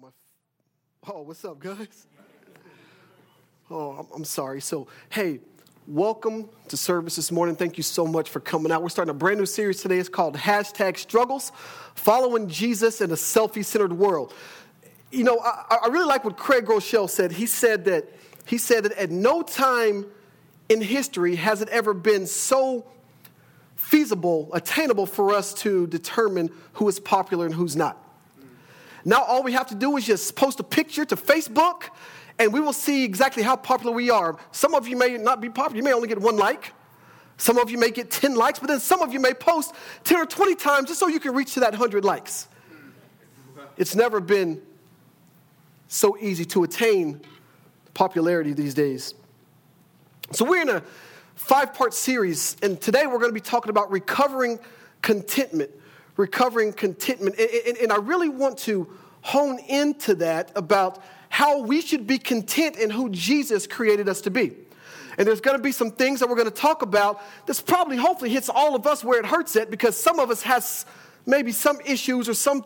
My, oh, what's up, guys? Oh, I'm, sorry. So, hey, welcome to service this morning. Thank you so much for coming out. We're starting a brand new series today. It's called Hashtag Struggles Following Jesus in a Selfie Centered World. You know, I, I really like what Craig Groeschel said. He said that he said that at no time in history has it ever been so feasible, attainable for us to determine who is popular and who's not. Now, all we have to do is just post a picture to Facebook, and we will see exactly how popular we are. Some of you may not be popular, you may only get one like. Some of you may get 10 likes, but then some of you may post 10 or 20 times just so you can reach to that 100 likes. It's never been so easy to attain popularity these days. So, we're in a five part series, and today we're going to be talking about recovering contentment. Recovering contentment. And, and, and I really want to hone into that about how we should be content in who Jesus created us to be. And there's going to be some things that we're going to talk about that's probably, hopefully, hits all of us where it hurts it because some of us has maybe some issues or some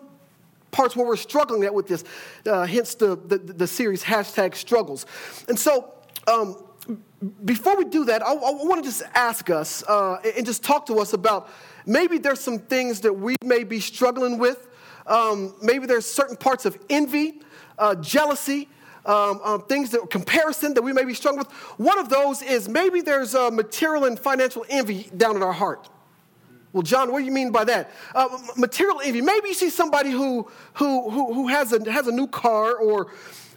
parts where we're struggling at with this. Uh, hence the, the, the series hashtag struggles. And so, um, before we do that, I, I want to just ask us uh, and just talk to us about maybe there's some things that we may be struggling with. Um, maybe there's certain parts of envy, uh, jealousy, um, um, things that comparison that we may be struggling with. One of those is maybe there's a material and financial envy down in our heart. Well, John, what do you mean by that? Uh, material envy. Maybe you see somebody who, who, who, who has, a, has a new car or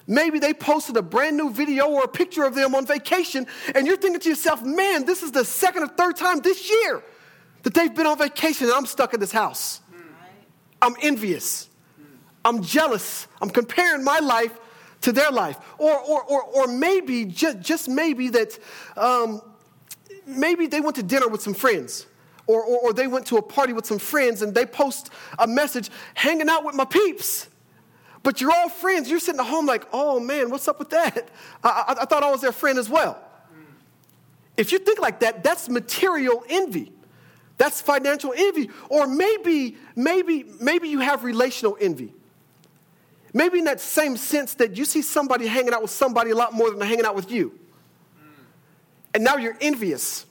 Maybe they posted a brand new video or a picture of them on vacation, and you're thinking to yourself, man, this is the second or third time this year that they've been on vacation and I'm stuck in this house. I'm envious. I'm jealous. I'm comparing my life to their life. Or, or, or, or maybe, just, just maybe, that um, maybe they went to dinner with some friends. Or, or, or they went to a party with some friends and they post a message, hanging out with my peeps. But you're all friends. You're sitting at home like, oh man, what's up with that? I, I, I thought I was their friend as well. If you think like that, that's material envy. That's financial envy. Or maybe, maybe, maybe you have relational envy. Maybe in that same sense that you see somebody hanging out with somebody a lot more than they're hanging out with you. And now you're envious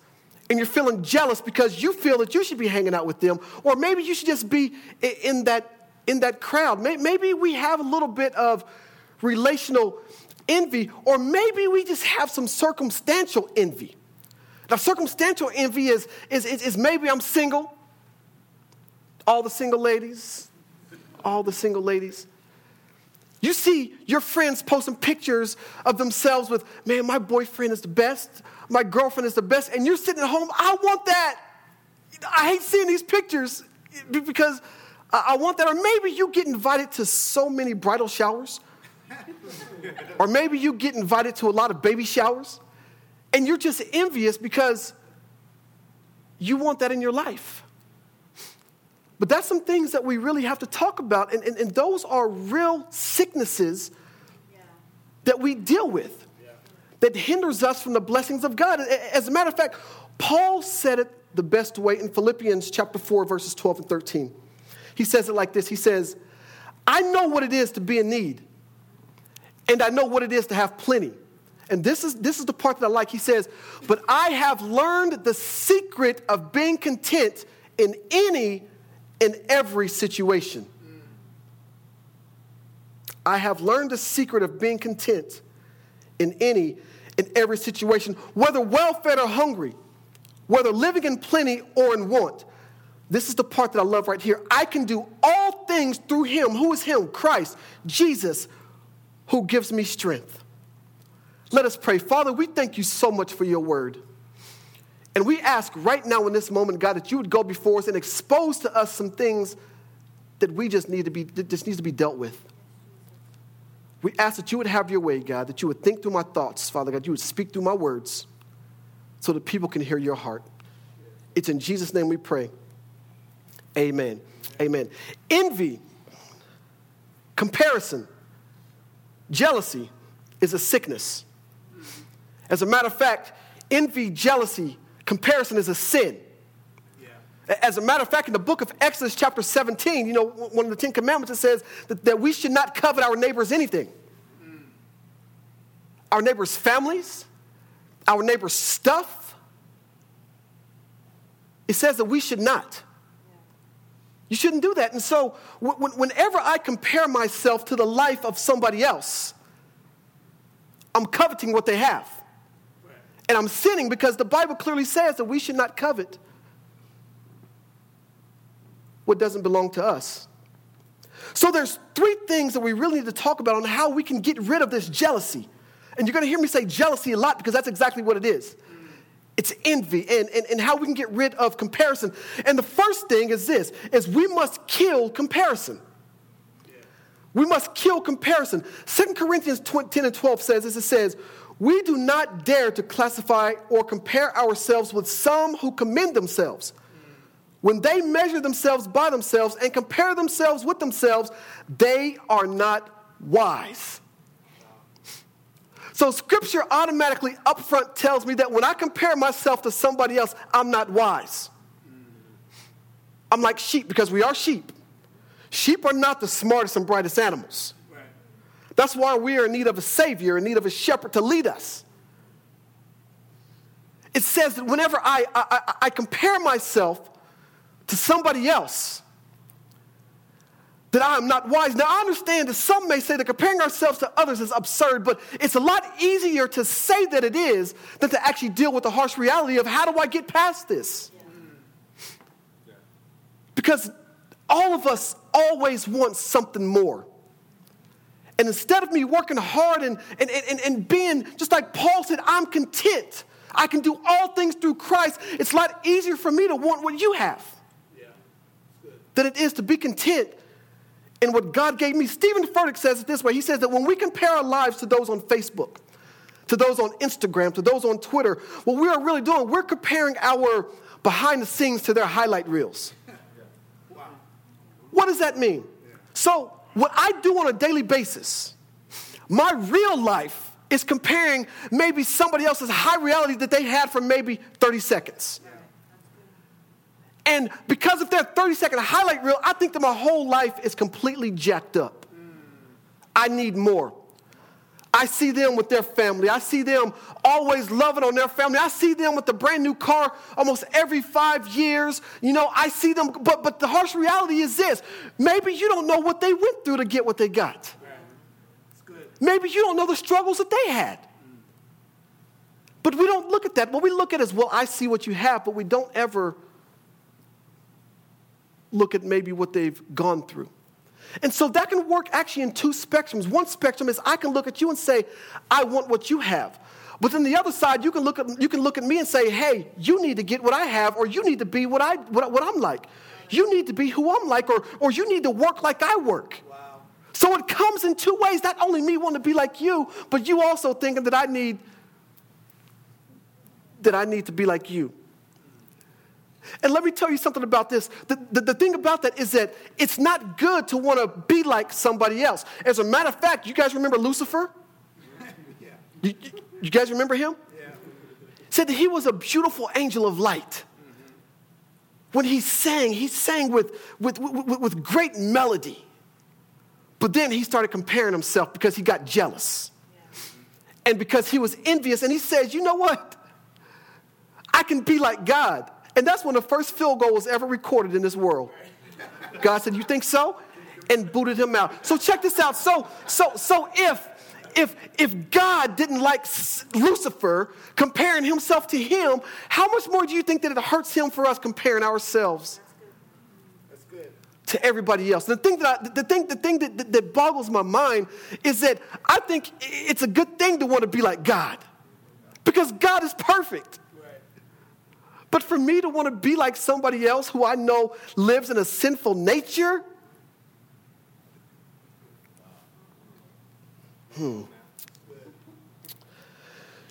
and you're feeling jealous because you feel that you should be hanging out with them. Or maybe you should just be in that in that crowd. Maybe we have a little bit of relational envy, or maybe we just have some circumstantial envy. Now, circumstantial envy is, is, is, is maybe I'm single, all the single ladies, all the single ladies. You see your friends posting pictures of themselves with, man, my boyfriend is the best, my girlfriend is the best, and you're sitting at home, I want that. I hate seeing these pictures because I want that. Or maybe you get invited to so many bridal showers. or maybe you get invited to a lot of baby showers. And you're just envious because you want that in your life. But that's some things that we really have to talk about. And, and, and those are real sicknesses yeah. that we deal with yeah. that hinders us from the blessings of God. As a matter of fact, Paul said it the best way in Philippians chapter 4, verses 12 and 13. He says it like this He says, I know what it is to be in need, and I know what it is to have plenty. And this is, this is the part that I like. He says, But I have learned the secret of being content in any and every situation. I have learned the secret of being content in any and every situation, whether well fed or hungry, whether living in plenty or in want. This is the part that I love right here. I can do all things through him. Who is him? Christ, Jesus, who gives me strength. Let us pray. Father, we thank you so much for your word. And we ask right now in this moment, God, that you would go before us and expose to us some things that we just need to be, that just needs to be dealt with. We ask that you would have your way, God, that you would think through my thoughts, Father God, you would speak through my words so that people can hear your heart. It's in Jesus' name we pray. Amen. Amen. Envy, comparison, jealousy is a sickness. As a matter of fact, envy, jealousy, comparison is a sin. As a matter of fact, in the book of Exodus, chapter 17, you know, one of the Ten Commandments, it says that, that we should not covet our neighbor's anything. Mm. Our neighbor's families, our neighbor's stuff. It says that we should not. You shouldn't do that. And so, whenever I compare myself to the life of somebody else, I'm coveting what they have. And I'm sinning because the Bible clearly says that we should not covet what doesn't belong to us. So there's three things that we really need to talk about on how we can get rid of this jealousy. And you're going to hear me say jealousy a lot because that's exactly what it is. It's envy and, and, and how we can get rid of comparison. And the first thing is this is we must kill comparison. We must kill comparison. 2 Corinthians 10 and 12 says this it says, We do not dare to classify or compare ourselves with some who commend themselves. When they measure themselves by themselves and compare themselves with themselves, they are not wise. So, scripture automatically upfront tells me that when I compare myself to somebody else, I'm not wise. I'm like sheep because we are sheep. Sheep are not the smartest and brightest animals. That's why we are in need of a savior, in need of a shepherd to lead us. It says that whenever I, I, I compare myself to somebody else that I am not wise. Now, I understand that some may say that comparing ourselves to others is absurd, but it's a lot easier to say that it is than to actually deal with the harsh reality of how do I get past this? Because all of us always want something more. And instead of me working hard and, and, and, and being, just like Paul said, I'm content. I can do all things through Christ. It's a lot easier for me to want what you have than it is to be content in what God gave me. Steven Furtick says it this way He says that when we compare our lives to those on Facebook, to those on Instagram, to those on Twitter, what we are really doing, we're comparing our behind the scenes to their highlight reels. What does that mean? So, what I do on a daily basis, my real life is comparing maybe somebody else's high reality that they had for maybe 30 seconds. And because of that 30 second highlight reel, I think that my whole life is completely jacked up. I need more. I see them with their family. I see them always loving on their family. I see them with a brand new car almost every five years. You know, I see them, but, but the harsh reality is this maybe you don't know what they went through to get what they got. Maybe you don't know the struggles that they had. But we don't look at that. What we look at is, well, I see what you have, but we don't ever look at maybe what they've gone through. And so that can work actually in two spectrums. One spectrum is I can look at you and say, I want what you have. But then the other side, you can look at, you can look at me and say, hey, you need to get what I have, or you need to be what, I, what, what I'm like. You need to be who I'm like, or, or you need to work like I work. So it comes in two ways. Not only me wanting to be like you, but you also thinking that I need that I need to be like you. And let me tell you something about this. The, the, the, thing about that is that it's not good to want to be like somebody else. As a matter of fact, you guys remember Lucifer? yeah. you, you, guys remember him? Yeah. Said that he was a beautiful angel of light. Mm-hmm. When he sang, he sang with, with, with, with great melody. But then he started comparing himself because he got jealous. Yeah. And because he was envious. And he says, you know what? I can be like God. And that's when the first field goal was ever recorded in this world. God said, You think so? And booted him out. So check this out. So, so, so if if if God didn't like Lucifer comparing himself to him, how much more do you think that it hurts him for us comparing ourselves That's good. to everybody else? The thing that I, the thing the thing that, that, that boggles my mind is that I think it's a good thing to want to be like God because God is perfect. But for me to want to be like somebody else who I know lives in a sinful nature, hmm.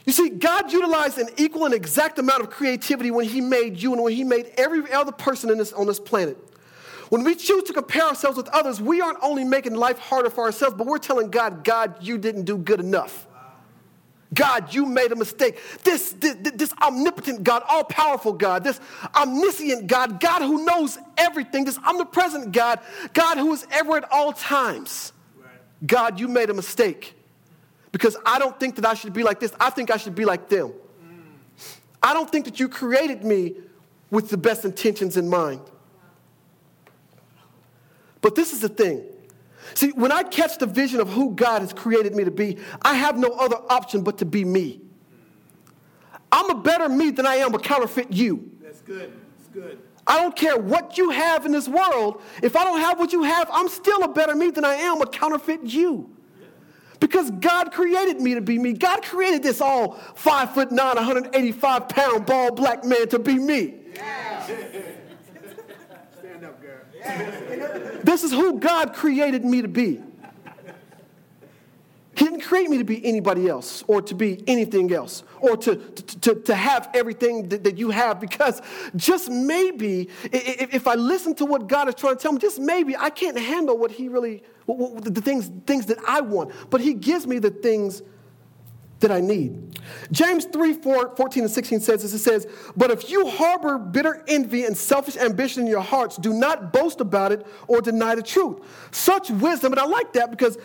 You see, God utilized an equal and exact amount of creativity when He made you and when He made every other person this, on this planet. When we choose to compare ourselves with others, we aren't only making life harder for ourselves, but we're telling God, God, you didn't do good enough. God, you made a mistake. This, this, this omnipotent God, all powerful God, this omniscient God, God who knows everything, this omnipresent God, God who is ever at all times. God, you made a mistake. Because I don't think that I should be like this. I think I should be like them. Mm. I don't think that you created me with the best intentions in mind. But this is the thing. See, when I catch the vision of who God has created me to be, I have no other option but to be me. I'm a better me than I am a counterfeit you. That's good. That's good. I don't care what you have in this world. If I don't have what you have, I'm still a better me than I am a counterfeit you. Because God created me to be me. God created this all five foot nine, 185 pound bald black man to be me. Yeah. Stand up, girl. Yeah. This is who God created me to be. He didn't create me to be anybody else or to be anything else or to, to, to, to have everything that, that, you have because just maybe, if, I listen to what God is trying to tell me, just maybe I can't handle what He really, the things, things that I want. But He gives me the things that I need. James 3 4, 14 and 16 says this it says, But if you harbor bitter envy and selfish ambition in your hearts, do not boast about it or deny the truth. Such wisdom, and I like that because,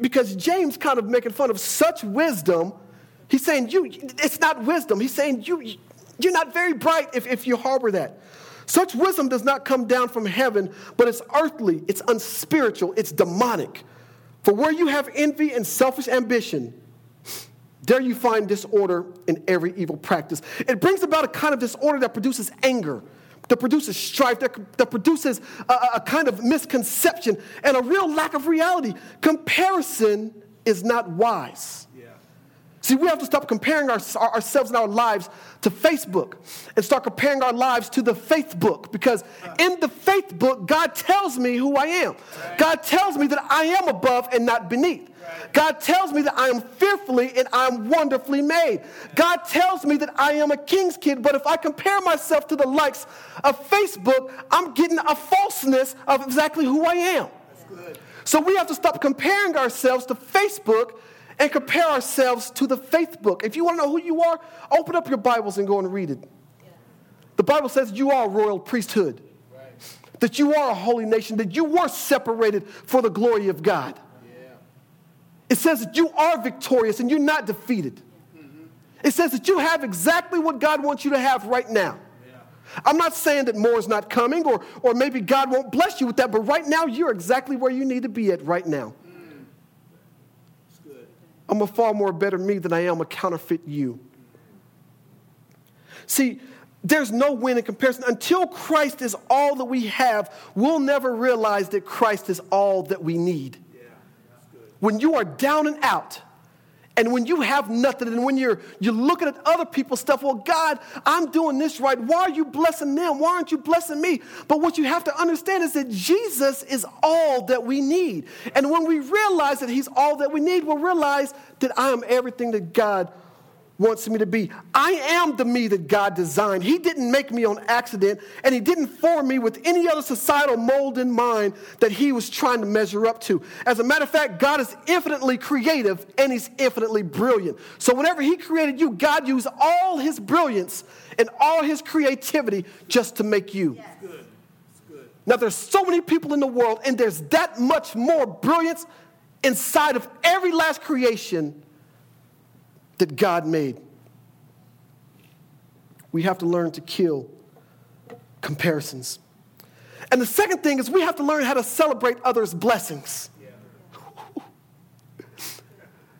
because James kind of making fun of such wisdom. He's saying, you, it's not wisdom. He's saying, you, you're not very bright if, if you harbor that. Such wisdom does not come down from heaven, but it's earthly, it's unspiritual, it's demonic. For where you have envy and selfish ambition, there you find disorder in every evil practice. It brings about a kind of disorder that produces anger, that produces strife, that, that produces a, a kind of misconception and a real lack of reality. Comparison is not wise. Yeah. See, we have to stop comparing our, our, ourselves and our lives to Facebook and start comparing our lives to the faith book because in the faith book, God tells me who I am. God tells me that I am above and not beneath. God tells me that I am fearfully and I am wonderfully made. God tells me that I am a king's kid, but if I compare myself to the likes of Facebook, I'm getting a falseness of exactly who I am. So we have to stop comparing ourselves to Facebook and compare ourselves to the faith book. If you want to know who you are, open up your Bibles and go and read it. The Bible says you are a royal priesthood, that you are a holy nation, that you were separated for the glory of God. It says that you are victorious and you're not defeated. Mm-hmm. It says that you have exactly what God wants you to have right now. Yeah. I'm not saying that more is not coming or, or maybe God won't bless you with that, but right now you're exactly where you need to be at right now. I'm a far more better me than I am a counterfeit you. See, there's no win in comparison. Until Christ is all that we have, we'll never realize that Christ is all that we need when you are down and out, and when you have nothing, and when you're, you're looking at other people's stuff, well, God, I'm doing this right. Why are you blessing them? Why aren't you blessing me? But what you have to understand is that Jesus is all that we need. And when we realize that He's all that we need, we'll realize that I am everything that God wants me to be. I am the me that God designed. He didn't make me on accident, and He didn't form me with any other societal mold in mind that He was trying to measure up to. As a matter of fact, God is infinitely creative and He's infinitely brilliant. So, whenever He created you, God used all His brilliance and all His creativity just to make you. Yes. Good. Good. Now, there's so many people in the world, and there's that much more brilliance inside of every last creation that God made. We have to learn to kill comparisons. And the second thing is we have to learn how to celebrate others' blessings.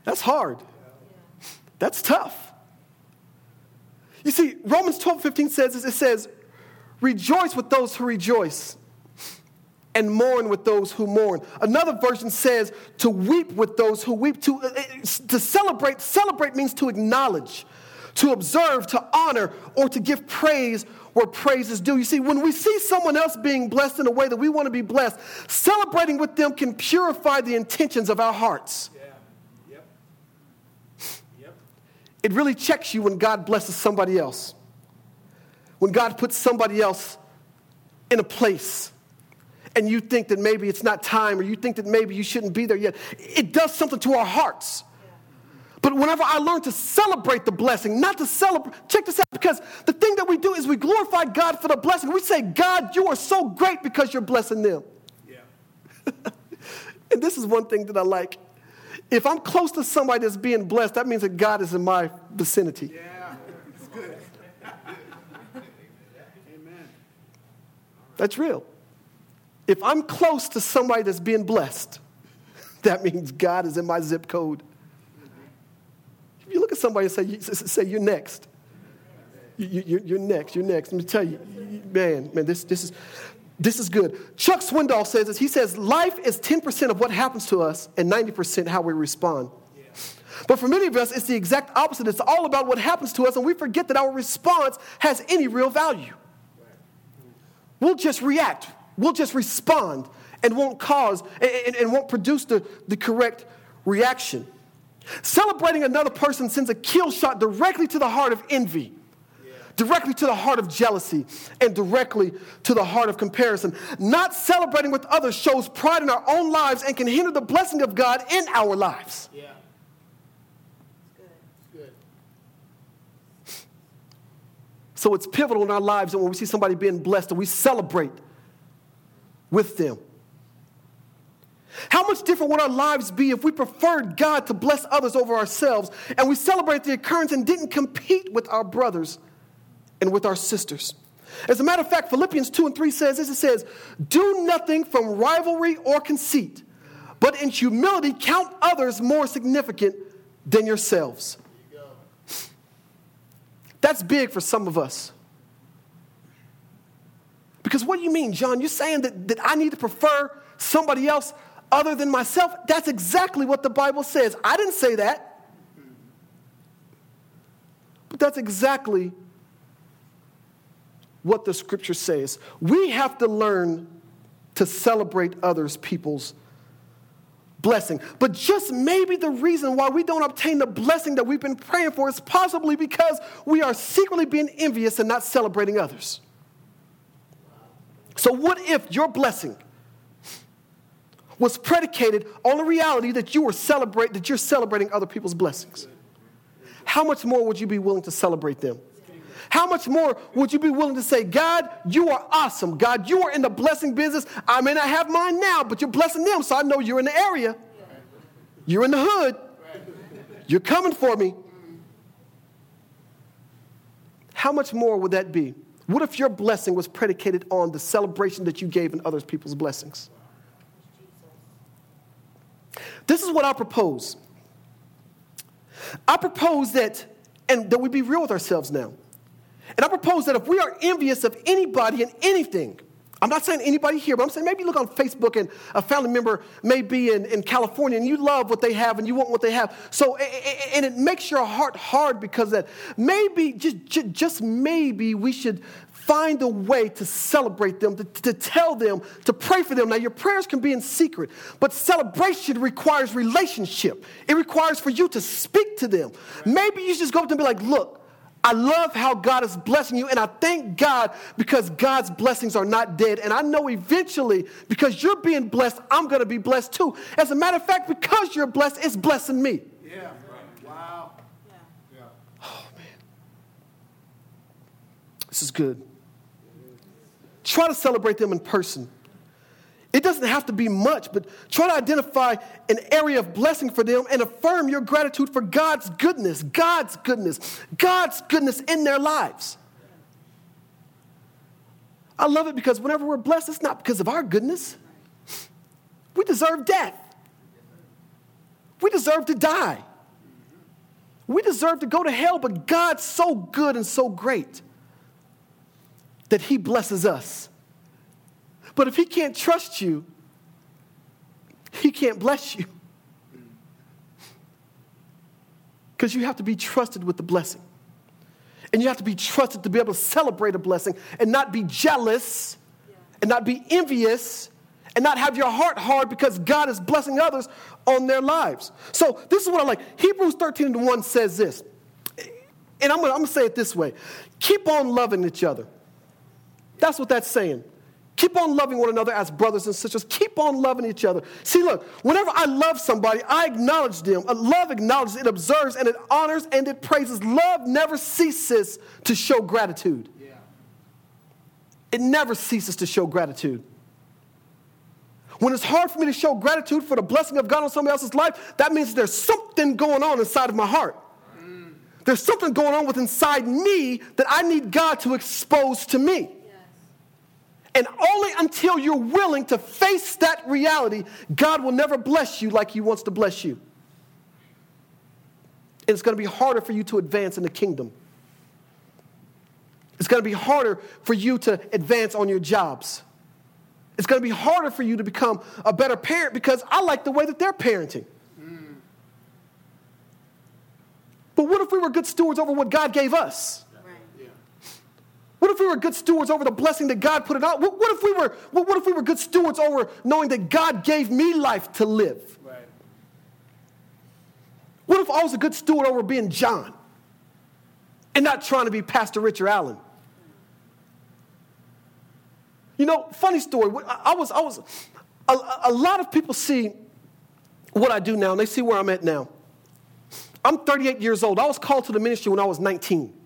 That's hard. That's tough. You see, Romans 12 15 says, it says, rejoice with those who rejoice and mourn with those who mourn. Another version says to weep with those who weep. To, uh, uh, to celebrate, celebrate means to acknowledge, to observe, to honor, or to give praise where praise is due. You see, when we see someone else being blessed in a way that we want to be blessed, celebrating with them can purify the intentions of our hearts. Yeah. Yep. Yep. It really checks you when God blesses somebody else. When God puts somebody else in a place and you think that maybe it's not time or you think that maybe you shouldn't be there yet, it does something to our hearts. But whenever I learn to celebrate the blessing, not to celebrate, check this out, because the thing that we do is we glorify God for the blessing. We say, God, you are so great because you're blessing them. Yeah. and this is one thing that I like. If I'm close to somebody that's being blessed, that means that God is in my vicinity. Yeah. It's good. Amen. That's real. If I'm close to somebody that's being blessed, that means God is in my zip code. If you look at somebody and say, say you're next. You, are next. You're next. Let me tell you, man, man, this, this, is, this is good. Chuck Swindoll says this. He says, life is 10% of what happens to us and 90% how we respond. But for many of us, it's the exact opposite. It's all about what happens to us, and we forget that our response has any real value. We'll just react, we'll just respond, and won't cause and, and, and won't produce the, the correct reaction. Celebrating another person sends a kill shot directly to the heart of envy, directly to the heart of jealousy, and directly to the heart of comparison. Not celebrating with others shows pride in our own lives and can hinder the blessing of God in our lives. Yeah. Good. So it's pivotal in our lives that when we see somebody being blessed and we celebrate with them. How much different would our lives be if we preferred God to bless others over ourselves and we celebrated the occurrence and didn't compete with our brothers and with our sisters? As a matter of fact, Philippians 2 and 3 says this it says, Do nothing from rivalry or conceit, but in humility count others more significant than yourselves. You That's big for some of us. Because what do you mean, John? You're saying that, that I need to prefer somebody else other than myself. That's exactly what the Bible says. I didn't say that. But that's exactly what the scripture says. We have to learn to celebrate others' people's blessing. But just maybe the reason why we don't obtain the blessing that we've been praying for is possibly because we are secretly being envious and not celebrating others. So, what if your blessing was predicated on the reality that you were celebrate that you're celebrating other people's blessings. How much more would you be willing to celebrate them? How much more would you be willing to say, God, you are awesome. God, you are in the blessing business. I may not have mine now, but you're blessing them, so I know you're in the area. You're in the hood. You're coming for me. How much more would that be? What if your blessing was predicated on the celebration that you gave in other people's blessings? This is what I propose. I propose that, and that we be real with ourselves now. And I propose that if we are envious of anybody and anything, I'm not saying anybody here, but I'm saying maybe look on Facebook and a family member may be in, in California and you love what they have and you want what they have. So, and it makes your heart hard because that maybe, just, just maybe we should find a way to celebrate them, to, to tell them, to pray for them. Now, your prayers can be in secret, but celebration requires relationship. It requires for you to speak to them. Maybe you just go up to them and be like, look, I love how God is blessing you, and I thank God because God's blessings are not dead. And I know eventually, because you're being blessed, I'm going to be blessed too. As a matter of fact, because you're blessed, it's blessing me. Yeah. Wow. Yeah. Oh, man. This is good. Try to celebrate them in person. It doesn't have to be much, but try to identify an area of blessing for them and affirm your gratitude for God's goodness, God's goodness, God's goodness in their lives. I love it because whenever we're blessed, it's not because of our goodness. We deserve death. We deserve to die. We deserve to go to hell, but God's so good and so great that He blesses us. But if He can't trust you, He can't bless you. Because you have to be trusted with the blessing. And you have to be trusted to be able to celebrate a blessing and not be jealous and not be envious and not have your heart hard because God is blessing others on their lives. So, this is what I like. Hebrews 13 to 1 says this. And I'm going to say it this way keep on loving each other. That's what that's saying. Keep on loving one another as brothers and sisters. Keep on loving each other. See, look, whenever I love somebody, I acknowledge them. Love acknowledges, it observes, and it honors, and it praises. Love never ceases to show gratitude. Yeah. It never ceases to show gratitude. When it's hard for me to show gratitude for the blessing of God on somebody else's life, that means there's something going on inside of my heart. Mm. There's something going on with inside me that I need God to expose to me. And only until you're willing to face that reality, God will never bless you like He wants to bless you. And it's going to be harder for you to advance in the kingdom. It's going to be harder for you to advance on your jobs. It's going to be harder for you to become a better parent because I like the way that they're parenting. Mm. But what if we were good stewards over what God gave us? What if we were good stewards over the blessing that God put it out? What, what if we were what, what if we were good stewards over knowing that God gave me life to live? Right. What if I was a good steward over being John and not trying to be Pastor Richard Allen? You know, funny story. I I was, I was, a, a lot of people see what I do now and they see where I'm at now. I'm 38 years old. I was called to the ministry when I was 19.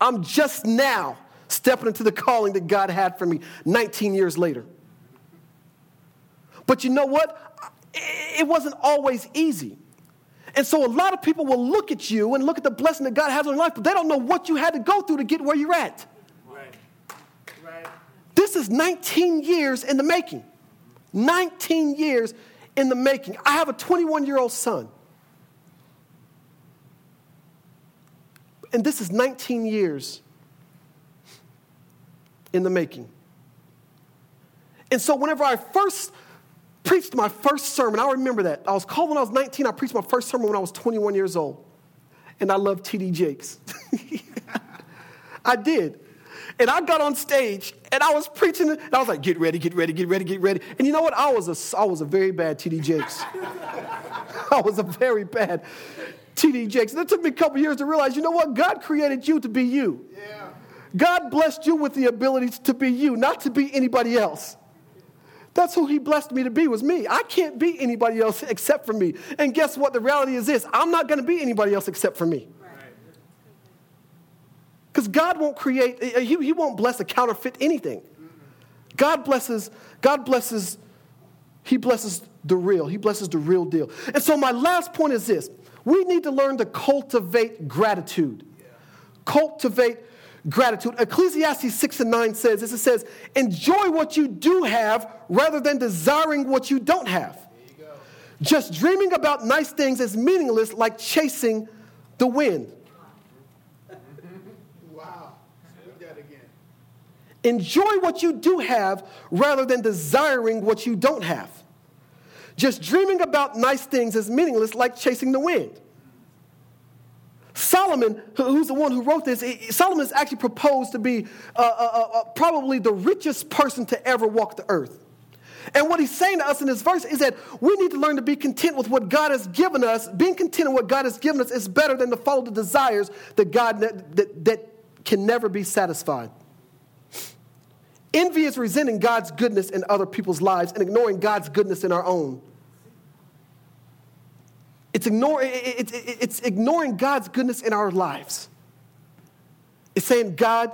I'm just now stepping into the calling that God had for me 19 years later. But you know what? It wasn't always easy. And so a lot of people will look at you and look at the blessing that God has on your life, but they don't know what you had to go through to get where you're at. Right. Right. This is 19 years in the making. 19 years in the making. I have a 21 year old son. And this is 19 years in the making. And so, whenever I first preached my first sermon, I remember that. I was called when I was 19. I preached my first sermon when I was 21 years old. And I love T.D. Jakes. I did. And I got on stage and I was preaching and I was like, get ready, get ready, get ready, get ready. And you know what? I was a, I was a very bad T.D. Jakes. I was a very bad T.D. Jakes. And it took me a couple years to realize, you know what? God created you to be you. Yeah. God blessed you with the ability to be you, not to be anybody else. That's who he blessed me to be, was me. I can't be anybody else except for me. And guess what? The reality is this I'm not going to be anybody else except for me. Because God won't create, he, he won't bless a counterfeit anything. God blesses, God blesses, he blesses the real. He blesses the real deal. And so my last point is this. We need to learn to cultivate gratitude. Cultivate gratitude. Ecclesiastes 6 and 9 says this it says, enjoy what you do have rather than desiring what you don't have. Just dreaming about nice things is meaningless like chasing the wind. Wow. Enjoy what you do have rather than desiring what you don't have. Just dreaming about nice things is meaningless like chasing the wind. Solomon, who's the one who wrote this, Solomon is actually proposed to be uh, uh, uh, uh, probably the richest person to ever walk the earth. And what he's saying to us in this verse is that we need to learn to be content with what God has given us. Being content with what God has given us is better than to follow the desires that God that, that can never be satisfied. Envy is resenting God's goodness in other people's lives and ignoring God's goodness in our own. It's, ignore, it- it- it- it's ignoring God's goodness in our lives. It's saying, God,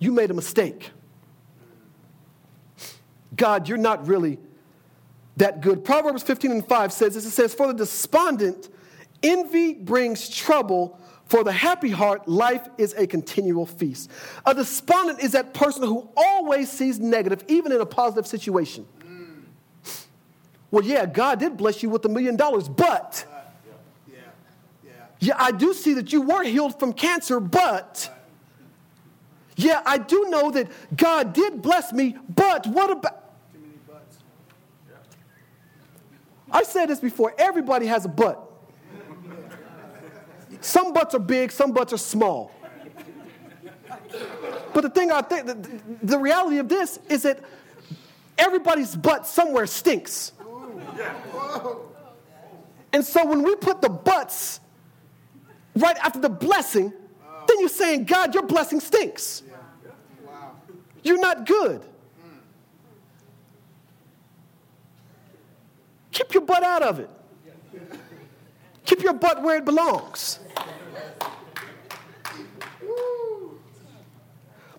you made a mistake. God, you're not really that good. Proverbs 15 and 5 says this it says, For the despondent, envy brings trouble. For the happy heart, life is a continual feast. A despondent is that person who always sees negative, even in a positive situation. Mm. Well, yeah, God did bless you with a million dollars, but Yeah. Yeah. yeah, I do see that you were healed from cancer, but yeah, I do know that God did bless me, but what about. Too many butts. I said this before everybody has a butt. Some butts are big, some butts are small. But the thing I think, the, the reality of this is that everybody's butt somewhere stinks. And so when we put the butts right after the blessing, then you're saying, God, your blessing stinks. You're not good. Keep your butt out of it. Keep your butt where it belongs.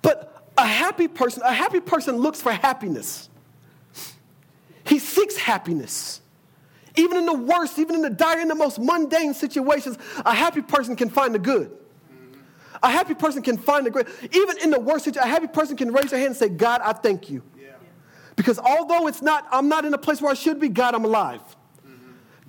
But a happy person, a happy person looks for happiness. He seeks happiness. Even in the worst, even in the dire, in the most mundane situations, a happy person can find the good. A happy person can find the great. Even in the worst situation, a happy person can raise their hand and say, God, I thank you. Yeah. Because although it's not, I'm not in a place where I should be, God, I'm alive.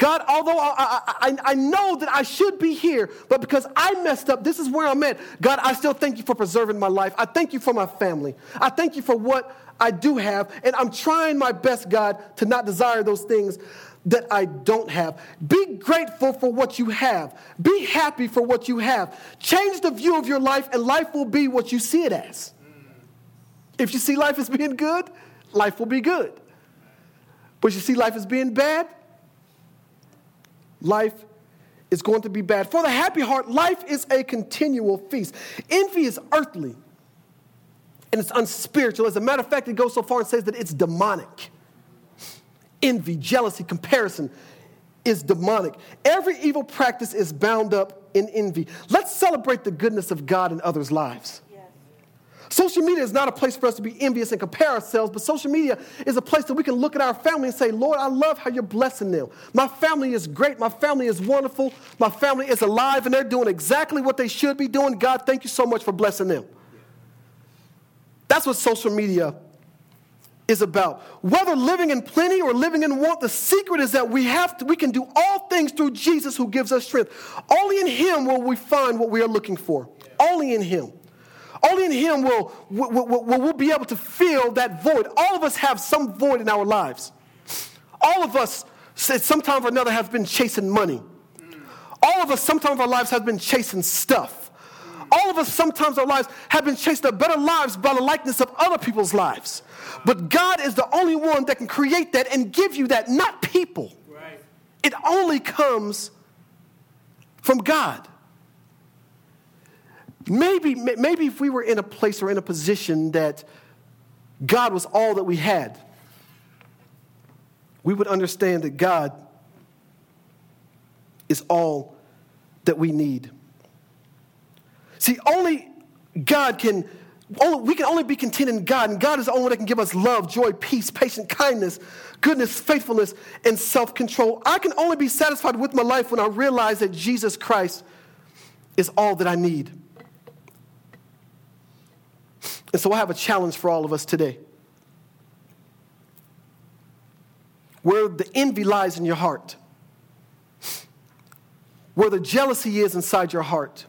God, although I, I, I, know that I should be here, but because I messed up, this is where I'm at. God, I still thank you for preserving my life. I thank you for my family. I thank you for what I do have. And I'm trying my best, God, to not desire those things that I don't have. Be grateful for what you have. Be happy for what you have. Change the view of your life, and life will be what you see it as. If you see life as being good, life will be good. But you see life as being bad, life is going to be bad. For the happy heart, life is a continual feast. Envy is earthly and it's unspiritual. As a matter of fact, it goes so far and says that it's demonic. Envy, jealousy, comparison is demonic. Every evil practice is bound up in envy. Let's celebrate the goodness of God in others' lives. Social media is not a place for us to be envious and compare ourselves, but social media is a place that we can look at our family and say, Lord, I love how you're blessing them. My family is great. My family is wonderful. My family is alive and they're doing exactly what they should be doing. God, thank you so much for blessing them. That's what social media is about. Whether living in plenty or living in want, the secret is that we have to, we can do all things through Jesus who gives us strength. Only in him will we find what we are looking for. Only in him. Only in Him will, will, will, will we'll be able to fill that void. All of us have some void in our lives. All of us, at some time or another, have been chasing money. All of us, sometimes our lives have been chasing stuff. All of us, sometimes our lives have been chasing a better lives by the likeness of other people's lives. But God is the only one that can create that and give you that, not people. Right. It only comes from God. Maybe, maybe if we were in a place or in a position that God was all that we had, we would understand that God is all that we need. See, only God can, only, we can only be content in God, and God is the only one that can give us love, joy, peace, patience, kindness, goodness, faithfulness, and self control. I can only be satisfied with my life when I realize that Jesus Christ is all that I need. And so I have a challenge for all of us today. Where the envy lies in your heart, where the jealousy is inside your heart,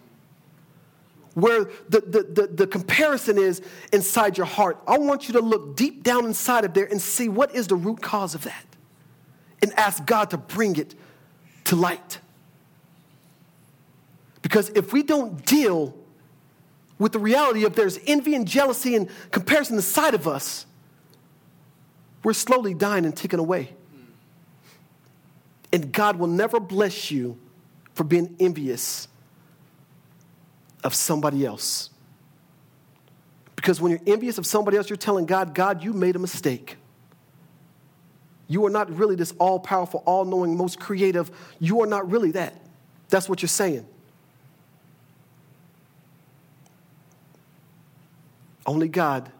where the, the, the, the, comparison is inside your heart, I want you to look deep down inside of there and see what is the root cause of that and ask God to bring it to light. Because if we don't deal with the reality of there's envy and jealousy and comparison inside of us, we're slowly dying and ticking away. And God will never bless you for being envious of somebody else. Because when you're envious of somebody else, you're telling God, God, you made a mistake. You are not really this all powerful, all knowing, most creative. You are not really that. That's what you're saying. Only God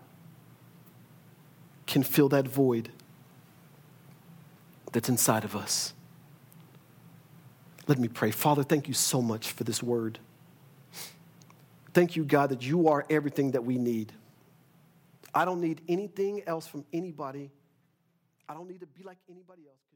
can fill that void that's inside of us. Let me pray. Father, thank you so much for this word. Thank you, God, that you are everything that we need. I don't need anything else from anybody. I don't need to be like anybody else.